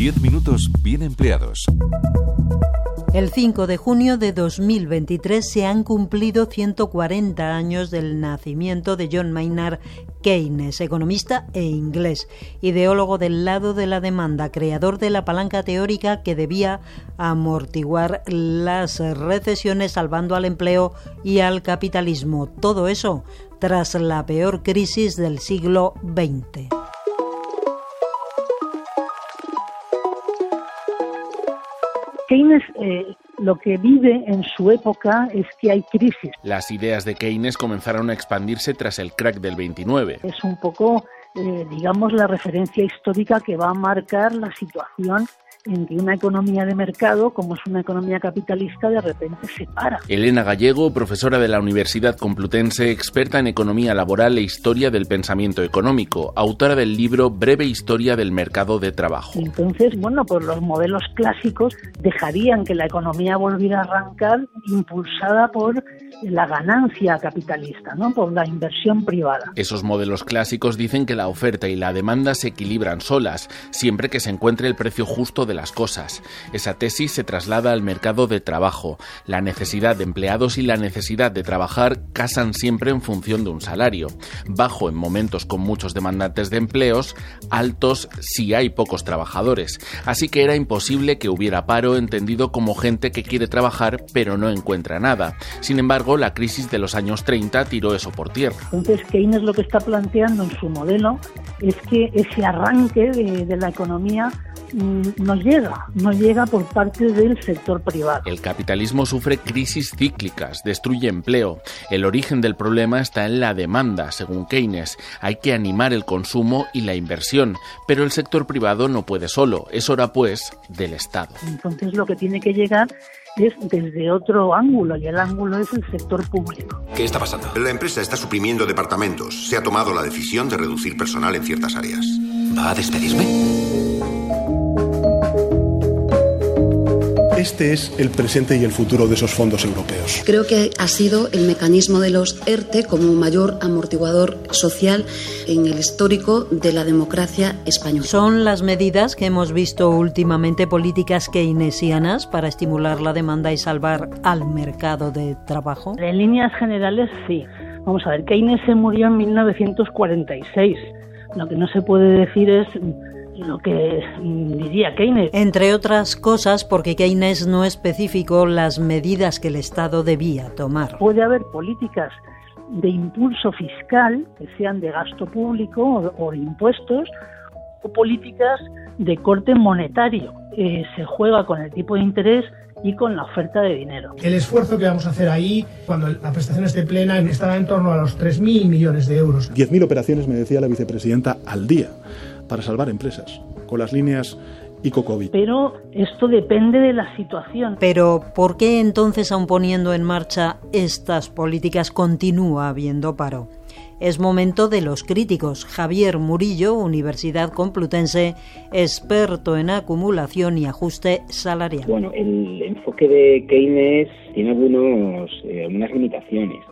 10 minutos bien empleados. El 5 de junio de 2023 se han cumplido 140 años del nacimiento de John Maynard Keynes, economista e inglés, ideólogo del lado de la demanda, creador de la palanca teórica que debía amortiguar las recesiones salvando al empleo y al capitalismo. Todo eso tras la peor crisis del siglo XX. Keynes eh, lo que vive en su época es que hay crisis. Las ideas de Keynes comenzaron a expandirse tras el crack del 29. Es un poco, eh, digamos, la referencia histórica que va a marcar la situación en que una economía de mercado, como es una economía capitalista, de repente se para. Elena Gallego, profesora de la Universidad Complutense, experta en economía laboral e historia del pensamiento económico, autora del libro Breve Historia del Mercado de Trabajo. Entonces, bueno, pues los modelos clásicos dejarían que la economía volviera a arrancar impulsada por la ganancia capitalista, ¿no? por la inversión privada. Esos modelos clásicos dicen que la oferta y la demanda se equilibran solas, siempre que se encuentre el precio justo de las cosas. Esa tesis se traslada al mercado de trabajo. La necesidad de empleados y la necesidad de trabajar casan siempre en función de un salario. Bajo en momentos con muchos demandantes de empleos, altos si hay pocos trabajadores. Así que era imposible que hubiera paro entendido como gente que quiere trabajar pero no encuentra nada. Sin embargo, la crisis de los años 30 tiró eso por tierra. Entonces, Keynes lo que está planteando en su modelo es que ese arranque de, de la economía no llega, no llega por parte del sector privado. El capitalismo sufre crisis cíclicas, destruye empleo. El origen del problema está en la demanda, según Keynes. Hay que animar el consumo y la inversión, pero el sector privado no puede solo. Es hora, pues, del Estado. Entonces lo que tiene que llegar es desde otro ángulo y el ángulo es el sector público. ¿Qué está pasando? La empresa está suprimiendo departamentos. Se ha tomado la decisión de reducir personal en ciertas áreas. ¿Va a despedirme? Este es el presente y el futuro de esos fondos europeos. Creo que ha sido el mecanismo de los ERTE como mayor amortiguador social en el histórico de la democracia española. Son las medidas que hemos visto últimamente políticas keynesianas para estimular la demanda y salvar al mercado de trabajo. En líneas generales, sí. Vamos a ver, Keynes se murió en 1946. Lo que no se puede decir es lo que mm, diría Keynes. Entre otras cosas, porque Keynes no especificó las medidas que el Estado debía tomar. Puede haber políticas de impulso fiscal, que sean de gasto público o, de impuestos, o políticas de corte monetario. Eh, se juega con el tipo de interés y con la oferta de dinero. El esfuerzo que vamos a hacer ahí, cuando la prestación esté plena, estará en torno a los 3.000 millones de euros. 10.000 operaciones, me decía la vicepresidenta, al día para salvar empresas, con las líneas ICO-COVID. Pero esto depende de la situación. Pero ¿por qué entonces, aun poniendo en marcha estas políticas, continúa habiendo paro? Es momento de los críticos. Javier Murillo, Universidad Complutense, experto en acumulación y ajuste salarial. Bueno, el enfoque de Keynes tiene algunos, eh, algunas limitaciones.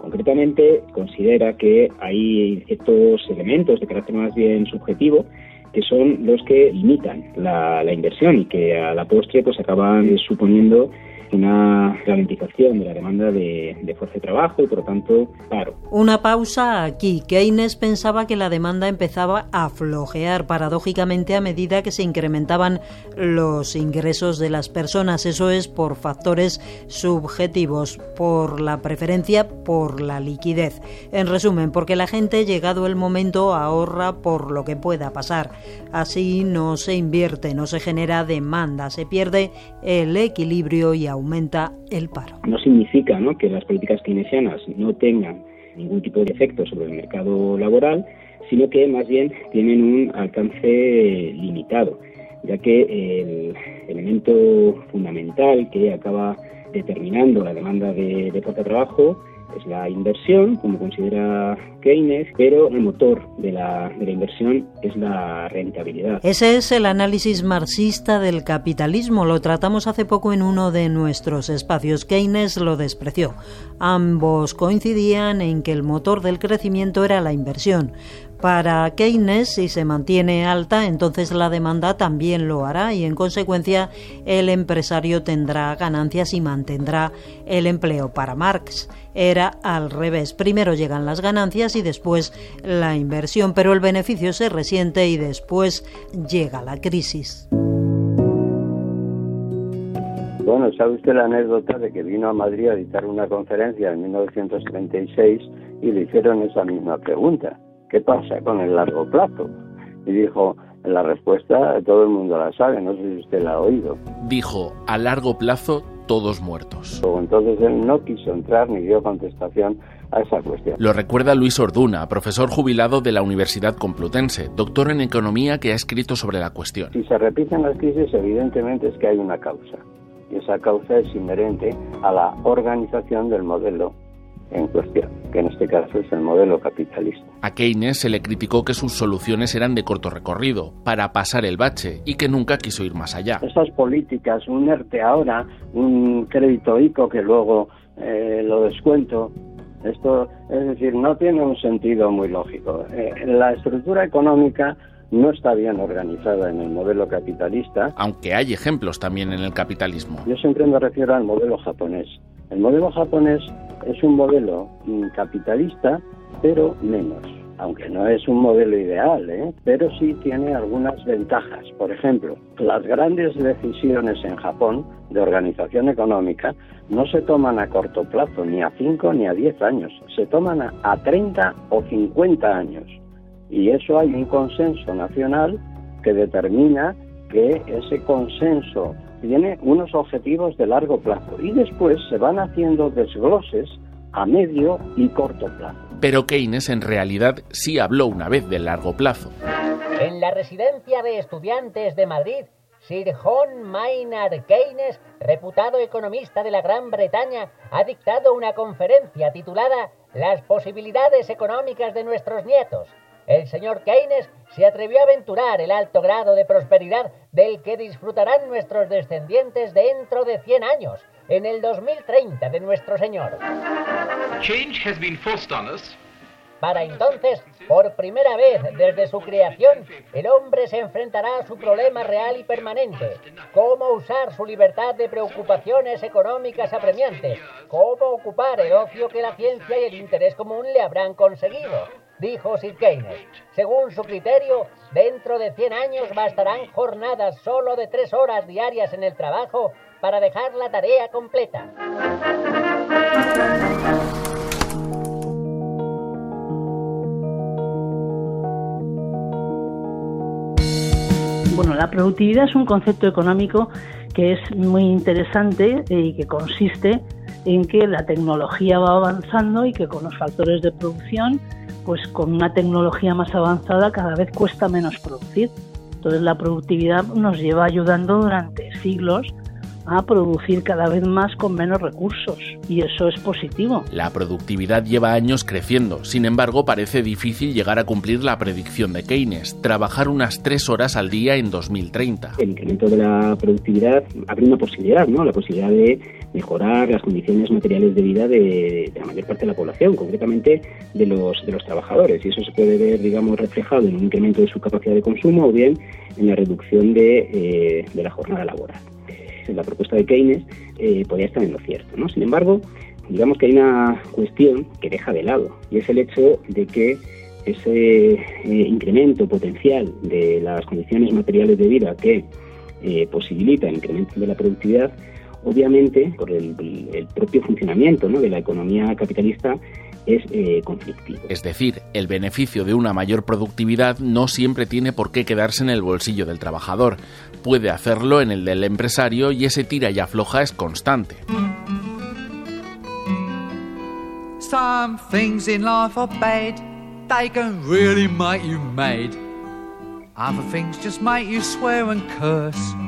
Concretamente, considera que hay ciertos elementos de carácter más bien subjetivo que son los que limitan la, inversión y que a la postre pues acaban suponiendo una ralentización de la demanda de, fuerza de trabajo y por lo tanto paro. Una pausa aquí. Keynes pensaba que la demanda empezaba a flojear paradójicamente a medida que se incrementaban los ingresos de las personas. Eso es por factores subjetivos, por la preferencia por la liquidez. En resumen, porque la gente, llegado el momento, ahorra por lo que pueda pasar. Así no se invierte, no se genera demanda, se pierde el equilibrio y aumenta el paro. No significa que las políticas keynesianas no tengan ningún tipo de efecto sobre el mercado laboral, sino que más bien tienen un alcance limitado, ya que el elemento fundamental que acaba determinando la demanda de, de de trabajo es la inversión, como considera Keynes, pero el motor de la, de la inversión es la rentabilidad. Ese es el análisis marxista del capitalismo. Lo tratamos hace poco en uno de nuestros espacios. Keynes lo despreció. Ambos coincidían en que el motor del crecimiento era la inversión. Para Keynes, si se mantiene alta, entonces la demanda también lo hará y en consecuencia el empresario tendrá ganancias y mantendrá el empleo. Para Marx era al revés. Primero llegan las ganancias y después la inversión, pero el beneficio se resiente y después llega la crisis. Bueno, sabe usted la anécdota de que vino a Madrid a dictar una conferencia en 1936 y le hicieron esa misma pregunta ¿qué pasa con el largo plazo? Y dijo, la respuesta todo el mundo la sabe, no sé si usted la ha oído. Dijo, a largo plazo todos muertos. Entonces él no quiso entrar ni dio contestación a esa cuestión. Lo recuerda Luis Orduna, profesor jubilado de la Universidad Complutense, doctor en economía que ha escrito sobre la cuestión. Si se repiten las crisis, evidentemente es que hay una causa. Y esa causa es inherente a la organización del modelo en cuestión, que en este caso es el modelo capitalista. A Keynes se le criticó que sus soluciones eran de corto recorrido, para pasar el bache, y que nunca quiso ir más allá. Esas políticas, un ERTE ahora, un crédito ICO que luego eh, lo descuento, esto, es decir, no tiene un sentido muy lógico. Eh, la estructura económica no está bien organizada en el modelo capitalista. Aunque hay ejemplos también en el capitalismo. Yo siempre me refiero al modelo japonés. El modelo japonés es un modelo capitalista, pero menos. Aunque no es un modelo ideal, ¿eh? pero sí tiene algunas ventajas. Por ejemplo, las grandes decisiones en Japón de organización económica no se toman a corto plazo, ni a 5 ni a 10 años, se toman a, a 30 o 50 años. Y eso hay un consenso nacional que determina que ese consenso tiene unos objetivos de largo plazo y después se van haciendo desgloses a medio y corto plazo. Pero Keynes en realidad sí habló una vez de largo plazo. En la residencia de estudiantes de Madrid, Sir John Maynard Keynes, reputado economista de la Gran Bretaña, ha dictado una conferencia titulada Las posibilidades económicas de nuestros nietos el señor Keynes se atrevió a aventurar el alto grado de prosperidad del que disfrutarán nuestros descendientes dentro de 100 años, en el 2030 de nuestro Señor. Para entonces, por primera vez desde su creación, el hombre se enfrentará a su problema real y permanente. Cómo usar su libertad de preocupaciones económicas apremiantes. Cómo ocupar el ocio que la ciencia y el interés común le habrán conseguido dijo Keynes. Según su criterio, dentro de 100 años bastarán jornadas solo de 3 horas diarias en el trabajo para dejar la tarea completa. Bueno, la productividad es un concepto económico que es muy interesante y que consiste en que la tecnología va avanzando y que con los factores de producción pues con una tecnología más avanzada cada vez cuesta menos producir. Entonces la productividad nos lleva ayudando durante siglos a producir cada vez más con menos recursos y eso es positivo. La productividad lleva años creciendo, sin embargo parece difícil llegar a cumplir la predicción de Keynes, trabajar unas tres horas al día en 2030. El incremento de la productividad abre una posibilidad, ¿no? La posibilidad de mejorar las condiciones materiales de vida de, la mayor parte de la población, concretamente de los, de los trabajadores. Y eso se puede ver, digamos, reflejado en un incremento de su capacidad de consumo o bien en la reducción de, eh, de la jornada laboral la propuesta de Keynes eh, podría estar en lo cierto. ¿no? Sin embargo, digamos que hay una cuestión que deja de lado y es el hecho de que ese eh, incremento potencial de las condiciones materiales de vida que eh, posibilita el incremento de la productividad, obviamente por el, propio funcionamiento de la economía capitalista es eh, conflictivo. Es decir, el beneficio de una mayor productividad no siempre tiene por qué quedarse en el bolsillo del trabajador. Puede hacerlo en el del empresario y ese tira y afloja es constante. Some things in life are bad, they can really make you mad. Other things just make you swear and curse.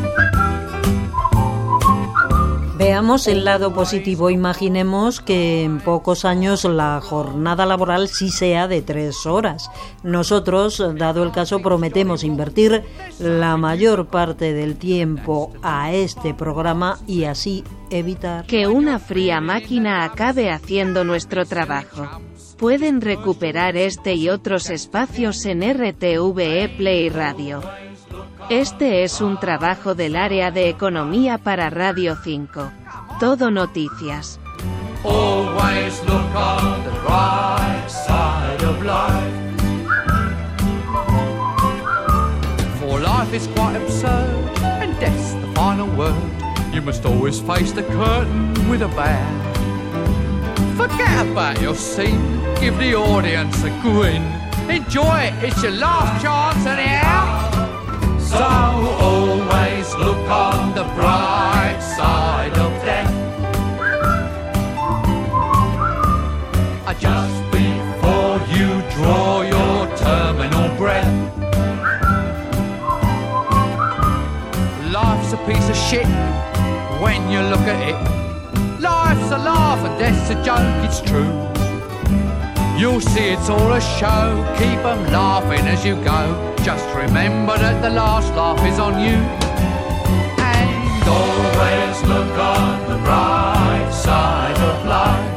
Veamos el lado positivo. Imaginemos que en pocos años la jornada laboral sí sea de tres horas. Nosotros, dado el caso, prometemos invertir la mayor parte del tiempo a este programa y así evitar que una fría máquina acabe haciendo nuestro trabajo. Pueden recuperar este y otros espacios en RTVE Play Radio. Este es un trabajo del área de economía para Radio 5. Todo noticias. Always look on the right side of life. For life is quite absurd, and death's the final word. You must always face the curtain with a bow. Forget about your scene, give the audience a grin. Enjoy it, it's your last chance anyhow. So shit when you look at it. Life's a laugh and death's a joke, it's true. You'll see it's all a show, keep 'em laughing as you go. Just remember that the last laugh is on you. And always look on the bright side of life.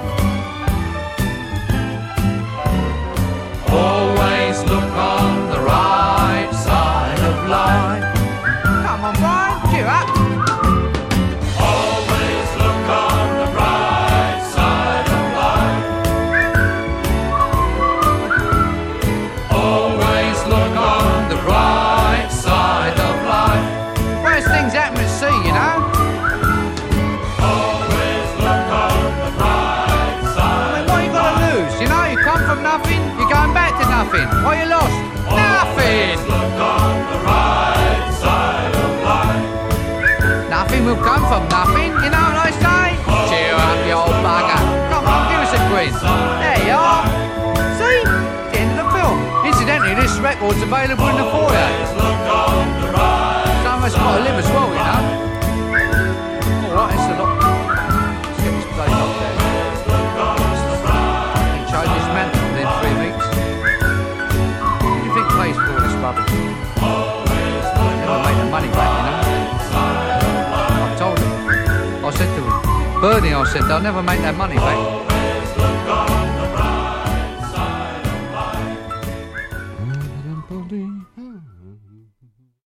Always Nothing. look on the right side of life. Nothing will come from nothing, you know what I say? Cheer up, you old bugger. Come on, give us a grin. There you are. See? The end of the film. Incidentally, this record's available in the foyer. Some of us got to live Bernie, I said, they'll never make that money back. Oh.